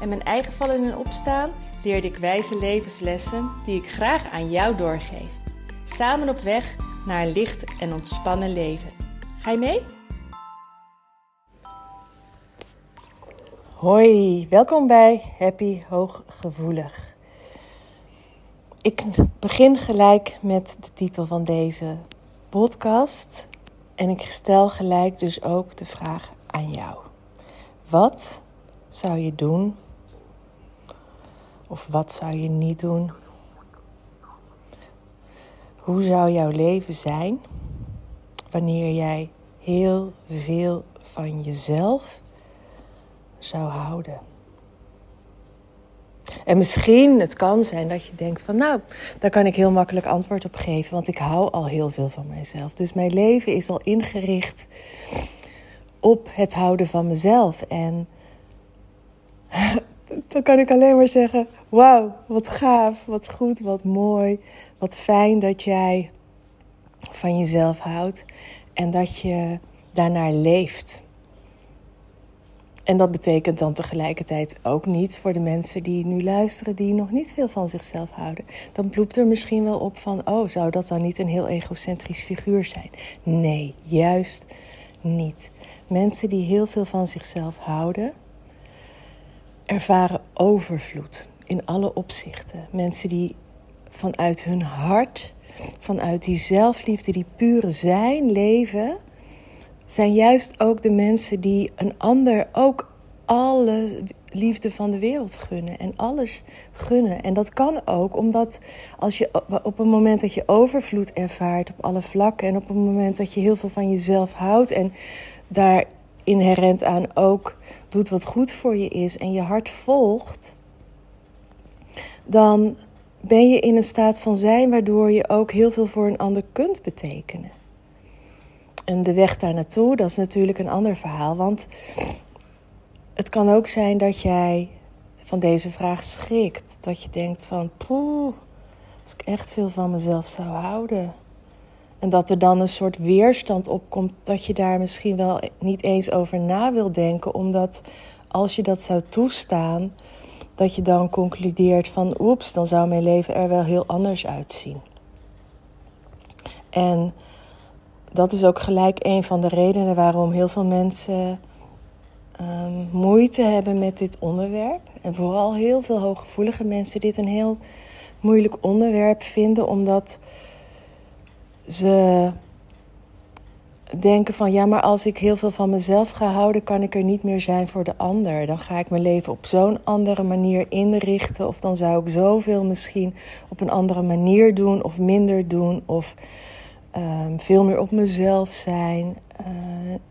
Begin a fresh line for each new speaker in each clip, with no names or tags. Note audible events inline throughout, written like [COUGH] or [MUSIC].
en mijn eigen vallen en opstaan leerde ik wijze levenslessen die ik graag aan jou doorgeef. Samen op weg naar een licht en ontspannen leven. Ga je mee? Hoi, welkom bij Happy Hooggevoelig. Ik begin gelijk met de titel van deze podcast en ik stel gelijk dus ook de vraag aan jou. Wat zou je doen? Of wat zou je niet doen? Hoe zou jouw leven zijn wanneer jij heel veel van jezelf zou houden? En misschien, het kan zijn dat je denkt van nou, daar kan ik heel makkelijk antwoord op geven, want ik hou al heel veel van mijzelf. Dus mijn leven is al ingericht op het houden van mezelf. En dan kan ik alleen maar zeggen: Wauw, wat gaaf, wat goed, wat mooi, wat fijn dat jij van jezelf houdt en dat je daarnaar leeft. En dat betekent dan tegelijkertijd ook niet voor de mensen die nu luisteren, die nog niet veel van zichzelf houden. Dan ploept er misschien wel op van: oh, zou dat dan niet een heel egocentrisch figuur zijn? Nee, juist niet. Mensen die heel veel van zichzelf houden, ervaren overvloed in alle opzichten. Mensen die vanuit hun hart, vanuit die zelfliefde, die pure zijn leven, zijn juist ook de mensen die een ander ook alle liefde van de wereld gunnen en alles gunnen. En dat kan ook omdat als je op een moment dat je overvloed ervaart op alle vlakken en op een moment dat je heel veel van jezelf houdt en daar inherent aan ook doet wat goed voor je is en je hart volgt, dan ben je in een staat van zijn waardoor je ook heel veel voor een ander kunt betekenen. En de weg daar naartoe, dat is natuurlijk een ander verhaal. Want het kan ook zijn dat jij van deze vraag schrikt. Dat je denkt van, poeh, als ik echt veel van mezelf zou houden. En dat er dan een soort weerstand opkomt dat je daar misschien wel niet eens over na wil denken. Omdat als je dat zou toestaan, dat je dan concludeert van oeps, dan zou mijn leven er wel heel anders uitzien. En dat is ook gelijk een van de redenen waarom heel veel mensen um, moeite hebben met dit onderwerp. En vooral heel veel hooggevoelige mensen dit een heel moeilijk onderwerp vinden, omdat ze denken van ja, maar als ik heel veel van mezelf ga houden, kan ik er niet meer zijn voor de ander. Dan ga ik mijn leven op zo'n andere manier inrichten. Of dan zou ik zoveel misschien op een andere manier doen of minder doen. Of um, veel meer op mezelf zijn. Uh,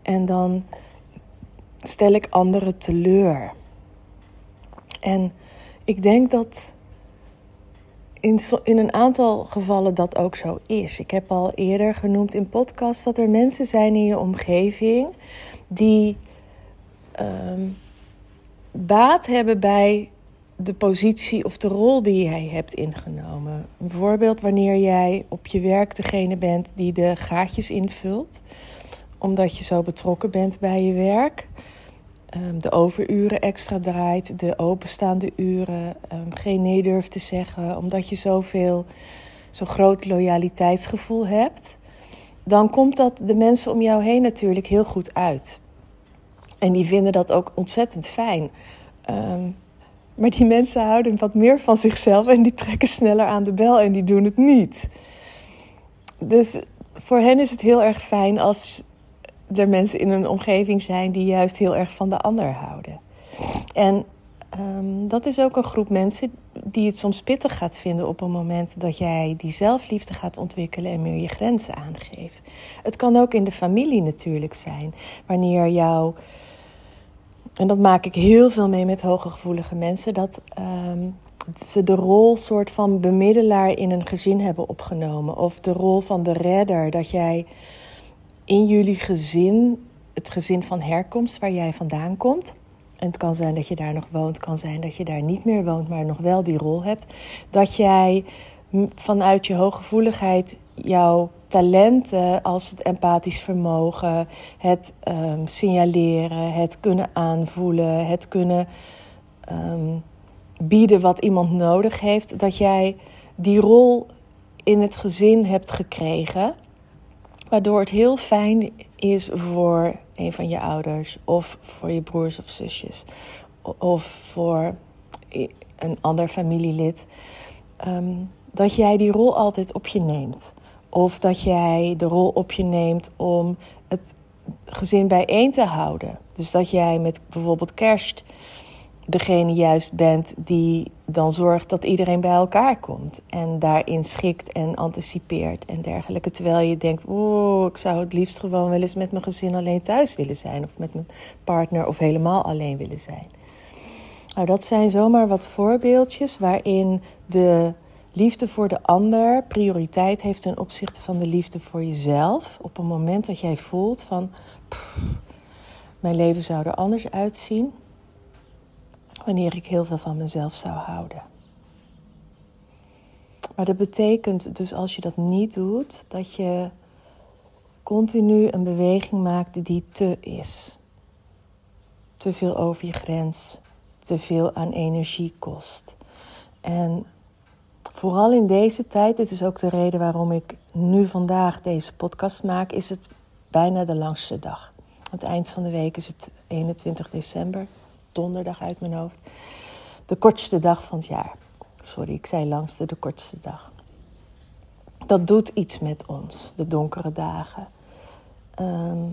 en dan stel ik anderen teleur. En ik denk dat in, in een aantal gevallen dat ook zo is. Ik heb al eerder genoemd in podcast dat er mensen zijn in je omgeving die um, baat hebben bij de positie of de rol die jij hebt ingenomen. Bijvoorbeeld wanneer jij op je werk degene bent die de gaatjes invult, omdat je zo betrokken bent bij je werk. Ehm, de overuren extra draait, de openstaande uren, um, geen nee durft te zeggen, omdat je zoveel, zo'n groot loyaliteitsgevoel hebt, dan komt dat de mensen om jou heen natuurlijk heel goed uit. En die vinden dat ook ontzettend fijn. Um, maar die mensen houden wat meer van zichzelf en die trekken sneller aan de bel en die doen het niet. Dus voor hen is het heel erg fijn als er mensen in een omgeving zijn die juist heel erg van de ander houden. En um, dat is ook een groep mensen die het soms pittig gaat vinden op een moment dat jij die zelfliefde gaat ontwikkelen en meer je grenzen aangeeft. Het kan ook in de familie natuurlijk zijn, wanneer jouw en dat maak ik heel veel mee met hooggevoelige mensen, dat ehm, ze de rol soort van bemiddelaar in een gezin hebben opgenomen. Of de rol van de redder, dat jij in jullie gezin, het gezin van herkomst waar jij vandaan komt. En het kan zijn dat je daar nog woont, kan zijn dat je daar niet meer woont, maar nog wel die rol hebt. Dat jij vanuit je hooggevoeligheid jouw talenten als het empathisch vermogen, het um, signaleren, het kunnen aanvoelen, het kunnen um, bieden wat iemand nodig heeft, dat jij die rol in het gezin hebt gekregen. Waardoor het heel fijn is voor een van je ouders, of voor je broers of zusjes, of voor een ander familielid. Um, dat jij die rol altijd op je neemt. Of dat jij de rol op je neemt om het gezin bijeen te houden. Dus dat jij met bijvoorbeeld kerst degene juist bent die dan zorgt dat iedereen bij elkaar komt. En daarin schikt en anticipeert en dergelijke. Terwijl je denkt, oh, ik zou het liefst gewoon wel eens met mijn gezin alleen thuis willen zijn. Of met mijn partner of helemaal alleen willen zijn. Nou, dat zijn zomaar wat voorbeeldjes waarin de liefde voor de ander prioriteit heeft ten opzichte van de liefde voor jezelf. Op een moment dat jij voelt van, mijn leven zou er anders uitzien wanneer ik heel veel van mezelf zou houden. Maar dat betekent dus als je dat niet doet, dat je continu een beweging maakt die te is. Te veel over je grens, te veel aan energie kost. En vooral in deze tijd, dit is ook de reden waarom ik nu vandaag deze podcast maak, is het bijna de langste dag. Aan het eind van de week is het 21 december, donderdag uit mijn hoofd. De kortste dag van het jaar. Sorry, ik zei langste, de kortste dag. Dat doet iets met ons, de donkere dagen. Ehm,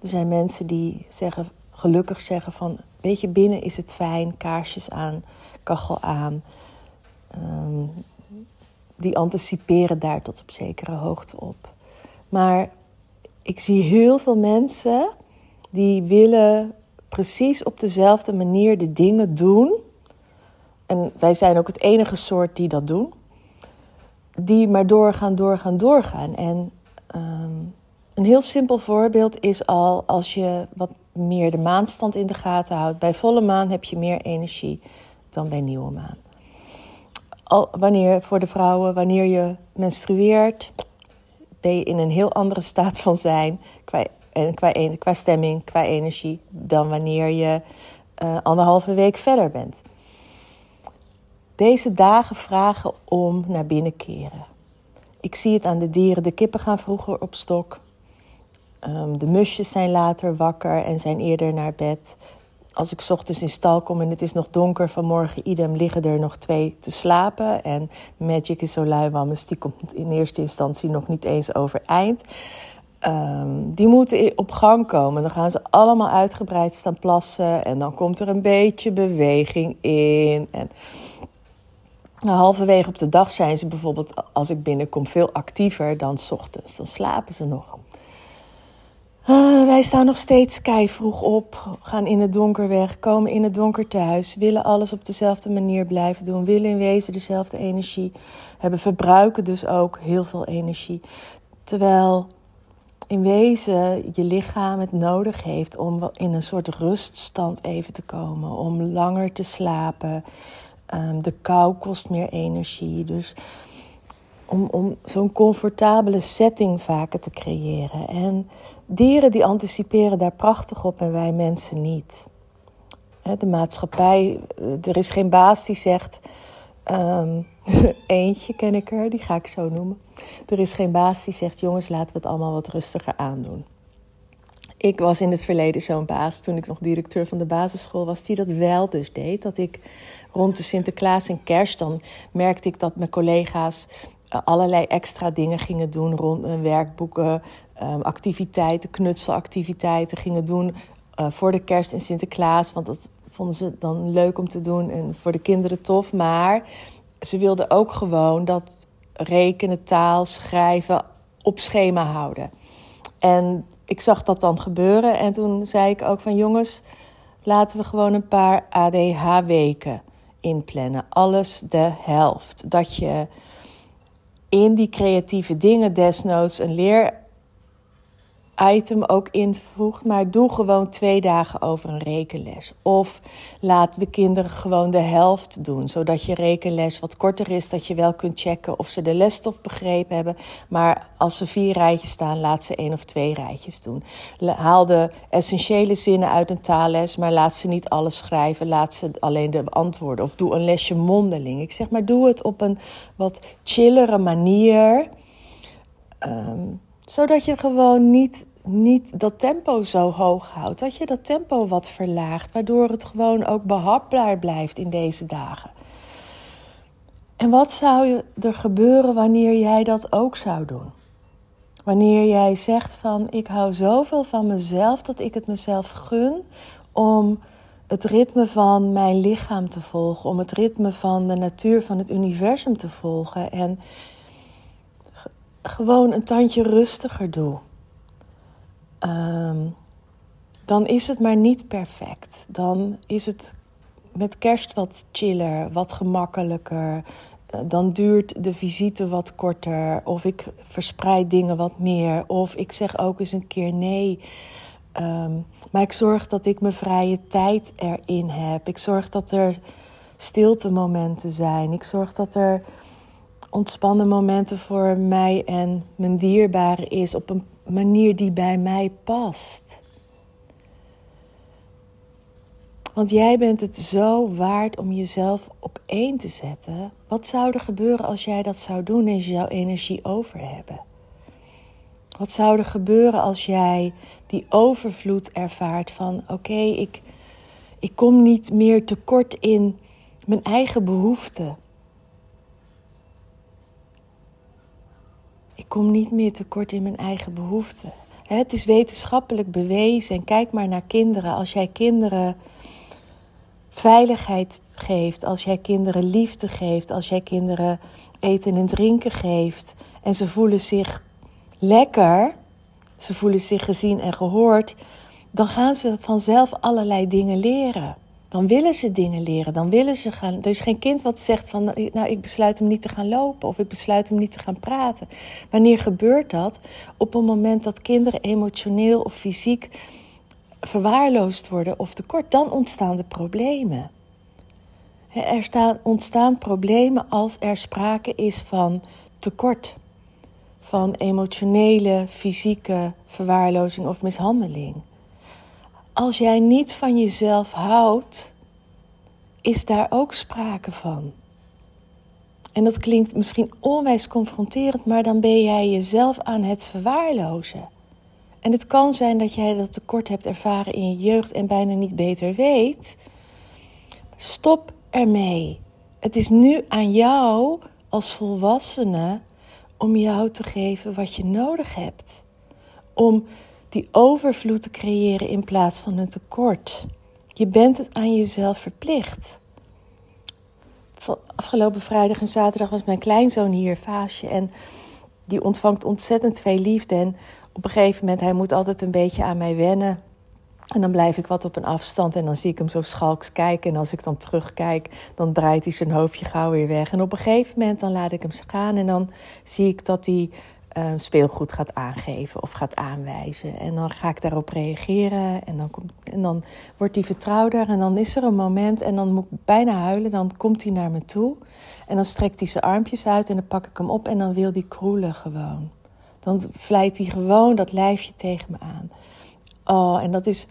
er zijn mensen die zeggen, gelukkig zeggen van, weet je, binnen is het fijn, kaarsjes aan, kachel aan. Ehm, die anticiperen daar tot op zekere hoogte op. Maar ik zie heel veel mensen die willen precies op dezelfde manier de dingen doen. En wij zijn ook het enige soort die dat doen. Die maar doorgaan, doorgaan, doorgaan. En ehm, een heel simpel voorbeeld is al als je wat meer de maanstand in de gaten houdt. Bij volle maan heb je meer energie dan bij nieuwe maan wanneer, voor de vrouwen, wanneer je menstrueert, ben je in een heel andere staat van zijn qua, en qua, qua stemming, qua energie, dan wanneer je uh, anderhalve week verder bent. Deze dagen vragen om naar binnen keren. Ik zie het aan de dieren. De kippen gaan vroeger op stok. Um, de musjes zijn later wakker en zijn eerder naar bed als ik ochtends in stal kom en het is nog donker, vanmorgen idem liggen er nog twee te slapen. En Magic is zo lui, wammes, die komt in eerste instantie nog niet eens overeind. Um, die moeten op gang komen. Dan gaan ze allemaal uitgebreid staan plassen. En dan komt er een beetje beweging in. En nou, halverwege op de dag zijn ze bijvoorbeeld, als ik binnenkom, veel actiever dan s ochtends. Dan slapen ze nog. Uh, wij staan nog steeds kei vroeg op, gaan in het donker weg, komen in het donker thuis, willen alles op dezelfde manier blijven doen, willen in wezen dezelfde energie hebben, verbruiken dus ook heel veel energie. Terwijl in wezen je lichaam het nodig heeft om in een soort ruststand even te komen, om langer te slapen. Um, de kou kost meer energie. Dus om, om zo'n comfortabele setting vaker te creëren. En dieren die anticiperen daar prachtig op en wij mensen niet. De maatschappij, eh, er is geen baas die zegt. Um, [LAUGHS] eentje ken ik er, die ga ik zo noemen. Er is geen baas die zegt: jongens, laten we het allemaal wat rustiger aandoen. Ik was in het verleden zo'n baas, toen ik nog directeur van de basisschool was, die dat wel dus deed. Dat ik rond de Sinterklaas en Kerst, dan merkte ik dat mijn collega's eh, allerlei extra dingen gingen doen rond uh, werkboeken, um, activiteiten, knutselactiviteiten gingen doen uh, voor de kerst en Sinterklaas. Want dat vonden ze dan leuk om te doen en voor de kinderen tof. Maar ze wilden ook gewoon dat rekenen, taal, schrijven op schema houden. En ik zag dat dan gebeuren en toen zei ik ook van jongens, laten we gewoon een paar ADH-weken inplannen. Alles de helft. Dat je in die creatieve dingen desnoods een leer item ook invoegt, maar doe gewoon twee dagen over een rekenles. Of laat de kinderen gewoon de helft doen, zodat je rekenles wat korter is, dat je wel kunt checken of ze de lesstof begrepen hebben. Maar als ze vier rijtjes staan, laat ze één of twee rijtjes doen. Haal de essentiële zinnen uit een taalles, maar laat ze niet alles schrijven, laat ze alleen de antwoorden. Of doe een lesje mondeling. Ik zeg maar, doe het op een wat chillere manier. Ehm, zodat je gewoon niet niet dat tempo zo hoog houdt. Dat je dat tempo wat verlaagt, waardoor het gewoon ook behapbaar blijft in deze dagen. En wat zou er gebeuren wanneer jij dat ook zou doen? Wanneer jij zegt van ik hou zoveel van mezelf dat ik het mezelf gun om het ritme van mijn lichaam te volgen, om het ritme van de natuur van het universum te volgen en gewoon een tandje rustiger doe. Ehm, dan is het maar niet perfect. Dan is het met kerst wat chiller, wat gemakkelijker. Eh, dan duurt de visite wat korter. Of ik verspreid dingen wat meer. Of ik zeg ook eens een keer nee. Ehm, maar ik zorg dat ik mijn vrije tijd erin heb. Ik zorg dat er stilte momenten zijn. Ik zorg dat er ontspannen momenten voor mij en mijn dierbaren is op een manier die bij mij past. Want jij bent het zo waard om jezelf op één te zetten. Wat zou er gebeuren als jij dat zou doen en je jouw energie over hebben? Wat zou er gebeuren als jij die overvloed ervaart van oké, ik, ik kom niet meer tekort in mijn eigen behoeften. Kom niet meer tekort in mijn eigen behoeften. Het is wetenschappelijk bewezen. En kijk maar naar kinderen. Als jij kinderen veiligheid geeft, als jij kinderen liefde geeft, als jij kinderen eten en drinken geeft en ze voelen zich lekker, ze voelen zich gezien en gehoord, dan gaan ze vanzelf allerlei dingen leren. Dan willen ze dingen leren, dan willen ze gaan. Er is geen kind wat zegt van, nou ik besluit hem niet te gaan lopen of ik besluit hem niet te gaan praten. Wanneer gebeurt dat? Op een moment dat kinderen emotioneel of fysiek verwaarloosd worden of tekort, dan ontstaan de problemen. Er staan, ontstaan problemen als er sprake is van tekort, van emotionele, fysieke verwaarlozing of mishandeling als jij niet van jezelf houdt, is daar ook sprake van. En dat klinkt misschien onwijs confronterend, maar dan ben jij jezelf aan het verwaarlozen. En het kan zijn dat jij dat tekort hebt ervaren in je jeugd en bijna niet beter weet. Stop ermee. Het is nu aan jou als volwassene om jou te geven wat je nodig hebt. Om die overvloed te creëren in plaats van een tekort. Je bent het aan jezelf verplicht. Afgelopen vrijdag en zaterdag was mijn kleinzoon hier, Vaasje. En die ontvangt ontzettend veel liefde. En op een gegeven moment, hij moet altijd een beetje aan mij wennen. En dan blijf ik wat op een afstand en dan zie ik hem zo schalks kijken. En als ik dan terugkijk, dan draait hij zijn hoofdje gauw weer weg. En op een gegeven moment dan laat ik hem gaan en dan zie ik dat hij uh, speelgoed gaat aangeven of gaat aanwijzen. En dan ga ik daarop reageren en dan, komt, en dan wordt hij vertrouwder en dan is er een moment en dan moet ik bijna huilen. Dan komt hij naar me toe en dan strekt hij zijn armpjes uit en dan pak ik hem op en dan wil hij kroelen gewoon. Dan vlijt hij gewoon dat lijfje tegen me aan. Oh, en dat is...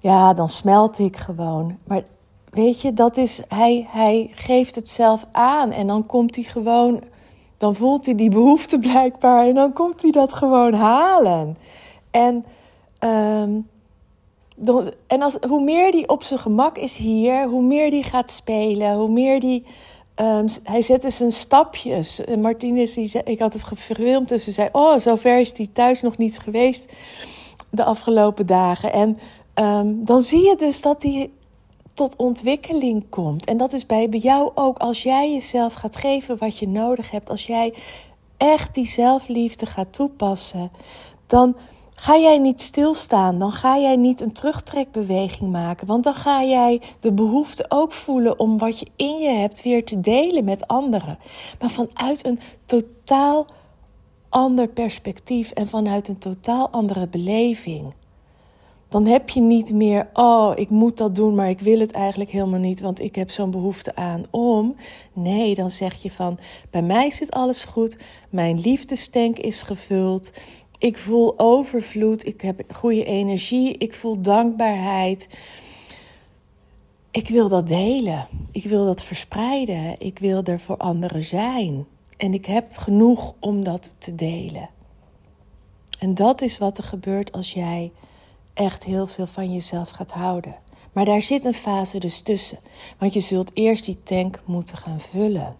Ja, dan smelt ik gewoon. Maar weet je, dat is... Hij, hij geeft het zelf aan en dan komt hij gewoon dan voelt hij die behoefte blijkbaar en dan komt hij dat gewoon halen. En, um, en als, hoe meer die op zijn gemak is hier, hoe meer die gaat spelen, hoe meer die. Um, hij zette zijn stapjes. En Martinez, die zei, ik had het gefilmd en ze zei: Oh, zover is hij thuis nog niet geweest de afgelopen dagen. En um, dan zie je dus dat hij tot ontwikkeling komt. En dat is bij jou ook als jij jezelf gaat geven wat je nodig hebt. Als jij echt die zelfliefde gaat toepassen, dan Ga jij niet stilstaan, dan ga jij niet een terugtrekbeweging maken. Want dan ga jij de behoefte ook voelen om wat je in je hebt weer te delen met anderen. Maar vanuit een totaal ander perspectief en vanuit een totaal andere beleving. Dan heb je niet meer, oh, ik moet dat doen, maar ik wil het eigenlijk helemaal niet, want ik heb zo'n behoefte aan om. Nee, dan zeg je van, bij mij zit alles goed, mijn liefdestank is gevuld, ik voel overvloed, ik heb goede energie, ik voel dankbaarheid. Ik wil dat delen, ik wil dat verspreiden, ik wil er voor anderen zijn. En ik heb genoeg om dat te delen. En dat is wat er gebeurt als jij echt heel veel van jezelf gaat houden. Maar daar zit een fase dus tussen. Want je zult eerst die tank moeten gaan vullen.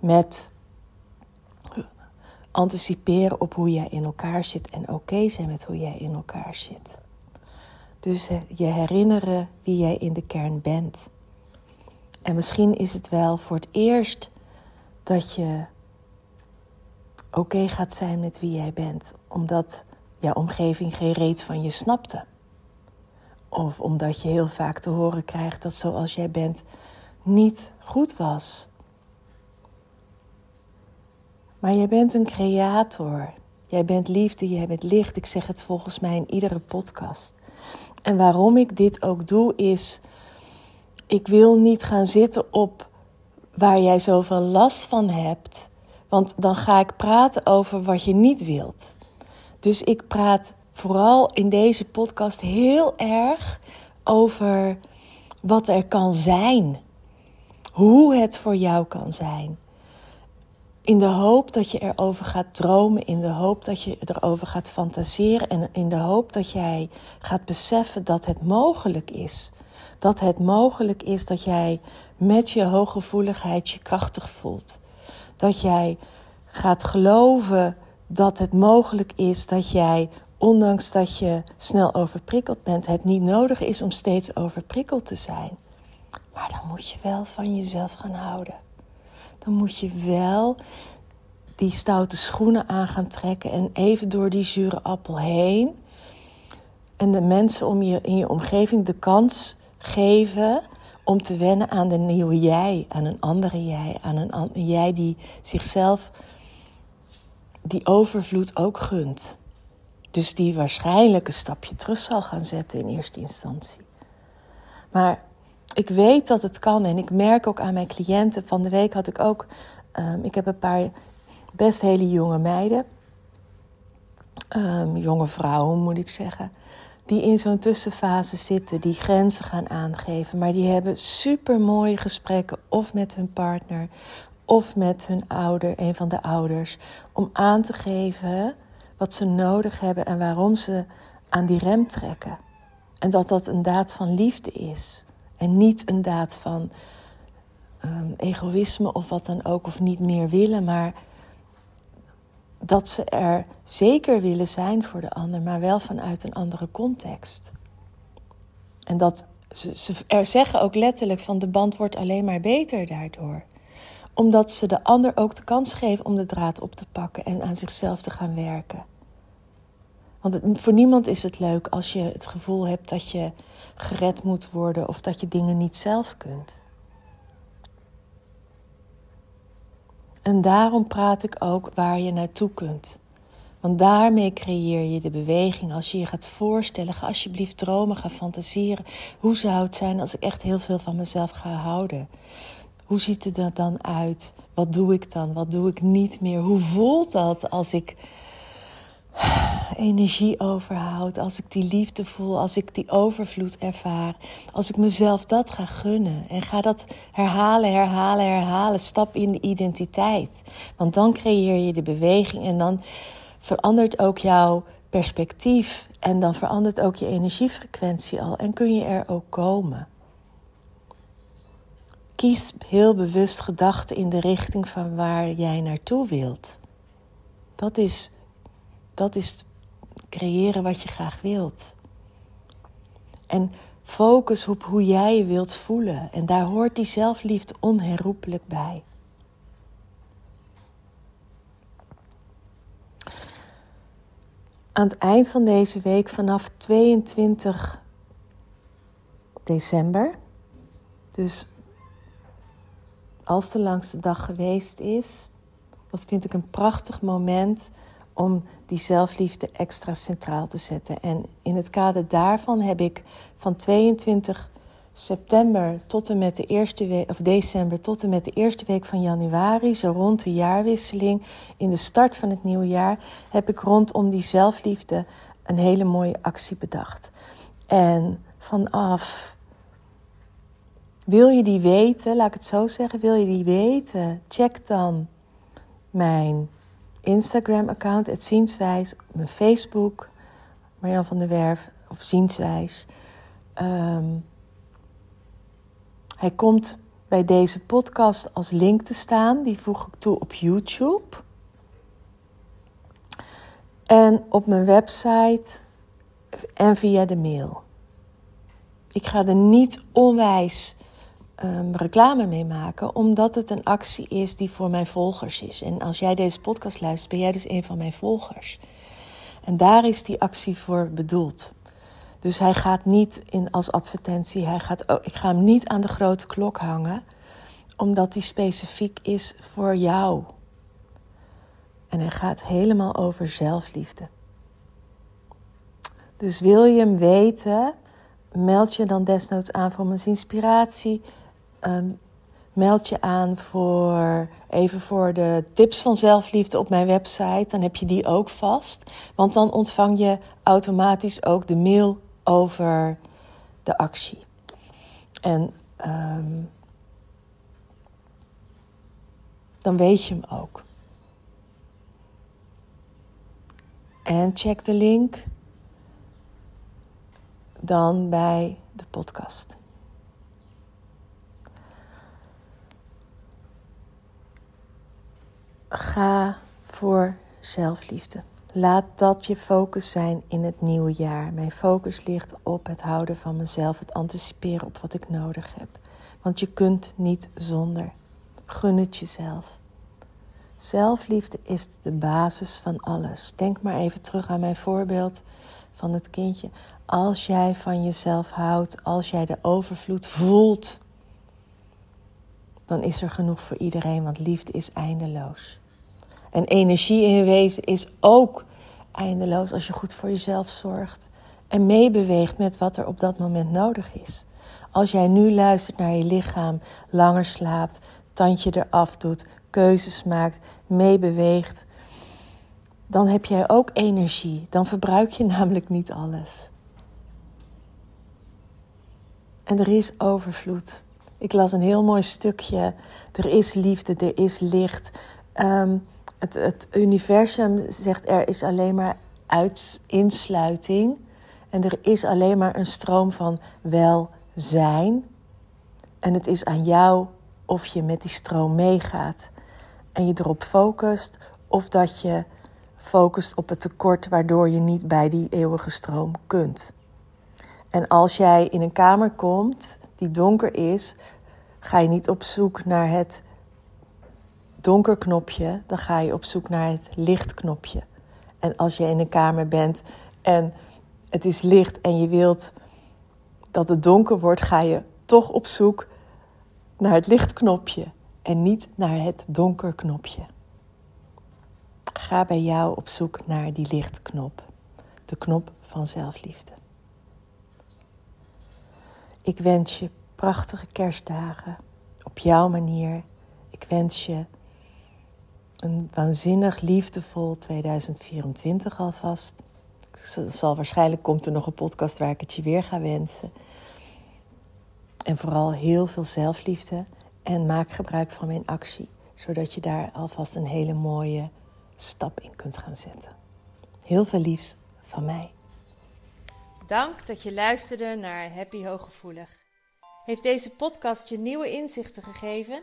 Met anticiperen op hoe jij in elkaar zit en oké zijn met hoe jij in elkaar zit. Dus je herinneren wie jij in de kern bent. En misschien is het wel voor het eerst dat je oké gaat zijn met wie jij bent, omdat jouw omgeving geen reet van je snapte. Of omdat je heel vaak te horen krijgt dat zoals jij bent niet goed was. Maar jij bent een creator. Jij bent liefde, jij bent licht. Ik zeg het volgens mij in iedere podcast. En waarom ik dit ook doe is, ik wil niet gaan zitten op waar jij zoveel last van hebt. Want dan ga ik praten over wat je niet wilt. Dus ik praat vooral in deze podcast heel erg over wat er kan zijn. Hoe het voor jou kan zijn. In de hoop dat je erover gaat dromen, in de hoop dat je erover gaat fantaseren en in de hoop dat jij gaat beseffen dat het mogelijk is. Dat het mogelijk is dat jij met je hooggevoeligheid je krachtig voelt. Dat jij gaat geloven dat het mogelijk is dat jij, ondanks dat je snel overprikkeld bent, het niet nodig is om steeds overprikkeld te zijn. Maar dan moet je wel van jezelf gaan houden. Dan moet je wel die stoute schoenen aan gaan trekken en even door die zure appel heen. En de mensen om je, in je omgeving de kans geven om te wennen aan de nieuwe jij, aan een andere jij, aan een, jij die zichzelf die overvloed ook gunt. Dus die waarschijnlijk een stapje terug zal gaan zetten in eerste instantie. Maar ik weet dat het kan en ik merk ook aan mijn cliënten. Van de week had ik ook, um, ik heb een paar best hele jonge meiden, um, jonge vrouwen moet ik zeggen die in zo'n tussenfase zitten, die grenzen gaan aangeven, maar die hebben super mooie gesprekken of met hun partner of met hun ouder, een van de ouders, om aan te geven wat ze nodig hebben en waarom ze aan die rem trekken. En dat dat een daad van liefde is en niet een daad van um, egoïsme of wat dan ook, of niet meer willen, maar dat ze er zeker willen zijn voor de ander, maar wel vanuit een andere context. En dat ze, ze er zeggen ook letterlijk van de band wordt alleen maar beter daardoor. Omdat ze de ander ook de kans geven om de draad op te pakken en aan zichzelf te gaan werken. Want voor niemand is het leuk als je het gevoel hebt dat je gered moet worden of dat je dingen niet zelf kunt. En daarom praat ik ook waar je naartoe kunt. Want daarmee creëer je de beweging. Als je je gaat voorstellen, ga alsjeblieft dromen, ga fantaseren. Hoe zou het zijn als ik echt heel veel van mezelf ga houden? Hoe ziet het er dan uit? Wat doe ik dan? Wat doe ik niet meer? Hoe voelt dat als ik energie overhoud, als ik die liefde voel, als ik die overvloed ervaar, als ik mezelf dat ga gunnen en ga dat herhalen, herhalen, herhalen, stap in de identiteit. Want dan creëer je de beweging en dan verandert ook jouw perspectief en dan verandert ook je energiefrequentie al en kun je er ook komen. Kies heel bewust gedachten in de richting van waar jij naartoe wilt. Dat is dat is creëren wat je graag wilt. En focus op hoe jij je wilt voelen. En daar hoort die zelfliefde onherroepelijk bij. aan het eind van deze week, vanaf 22 december, dus als de langste dag geweest is, dat vind ik een prachtig moment om die zelfliefde extra centraal te zetten. En in het kader daarvan heb ik van 22 september tot en met de eerste week, of december tot en met de eerste week van januari, zo rond de jaarwisseling, in de start van het nieuwe jaar, heb ik rondom die zelfliefde een hele mooie actie bedacht. En vanaf, wil je die weten, laat ik het zo zeggen, wil je die weten, check dan mijn Instagram-account, het Zienswijs, mijn Facebook, Marjan van der Werf of Zienswijs. Um, hij komt bij deze podcast als link te staan. Die voeg ik toe op YouTube. En op mijn website en via de mail. Ik ga er niet onwijs um, reclame mee maken, omdat het een actie is die voor mijn volgers is. En als jij deze podcast luistert, ben jij dus een van mijn volgers. En daar is die actie voor bedoeld. Dus hij gaat niet in als advertentie, hij gaat, oh, ik ga hem niet aan de grote klok hangen, omdat die specifiek is voor jou. En hij gaat helemaal over zelfliefde. Dus wil je hem weten, meld je dan desnoods aan voor mijn inspiratie. Ehm, meld je aan voor even voor de tips van zelfliefde op mijn website. Dan heb je die ook vast. Want dan ontvang je automatisch ook de mail over de actie. En um, dan weet je hem ook. En check de link dan bij de podcast. Ga voor zelfliefde. Laat dat je focus zijn in het nieuwe jaar. Mijn focus ligt op het houden van mezelf, het anticiperen op wat ik nodig heb. Want je kunt niet zonder. Gun het jezelf. Zelfliefde is de basis van alles. Denk maar even terug aan mijn voorbeeld van het kindje. Als jij van jezelf houdt, als jij de overvloed voelt, dan is er genoeg voor iedereen, want liefde is eindeloos. En energie in wezen is ook eindeloos als je goed voor jezelf zorgt en meebeweegt met wat er op dat moment nodig is. Als jij nu luistert naar je lichaam, langer slaapt, tandje eraf doet, keuzes maakt, meebeweegt, dan heb jij ook energie. Dan verbruik je [LAUGHS] namelijk niet alles. En er is overvloed. Ik las een heel mooi stukje. Er is liefde, er is licht. Um, het, universum zegt er is alleen maar uit, insluiting. En er is alleen maar een stroom van welzijn. En het is aan jou of je met die stroom meegaat en je erop focust, of dat je focust op het tekort waardoor je niet bij die eeuwige stroom kunt. En als jij in een kamer komt die donker is, ga je niet op zoek naar het donker knopje, dan ga je op zoek naar het lichtknopje. En als je in een kamer bent en het is licht en je wilt dat het donker wordt, ga je toch op zoek naar het lichtknopje en niet naar het donkerknopje. Ga bij jou op zoek naar die lichtknop, de knop van zelfliefde. Ik wens je prachtige kerstdagen op jouw manier. Ik wens je een waanzinnig liefdevol 2024 alvast. Zal, waarschijnlijk komt er nog een podcast waar ik het je weer ga wensen. En vooral heel veel zelfliefde en maak gebruik van mijn actie, zodat je daar alvast een hele mooie stap in kunt gaan zetten. Heel veel liefs van mij.
Dank dat je luisterde naar Happy Hooggevoelig. Heeft deze podcast je nieuwe inzichten gegeven?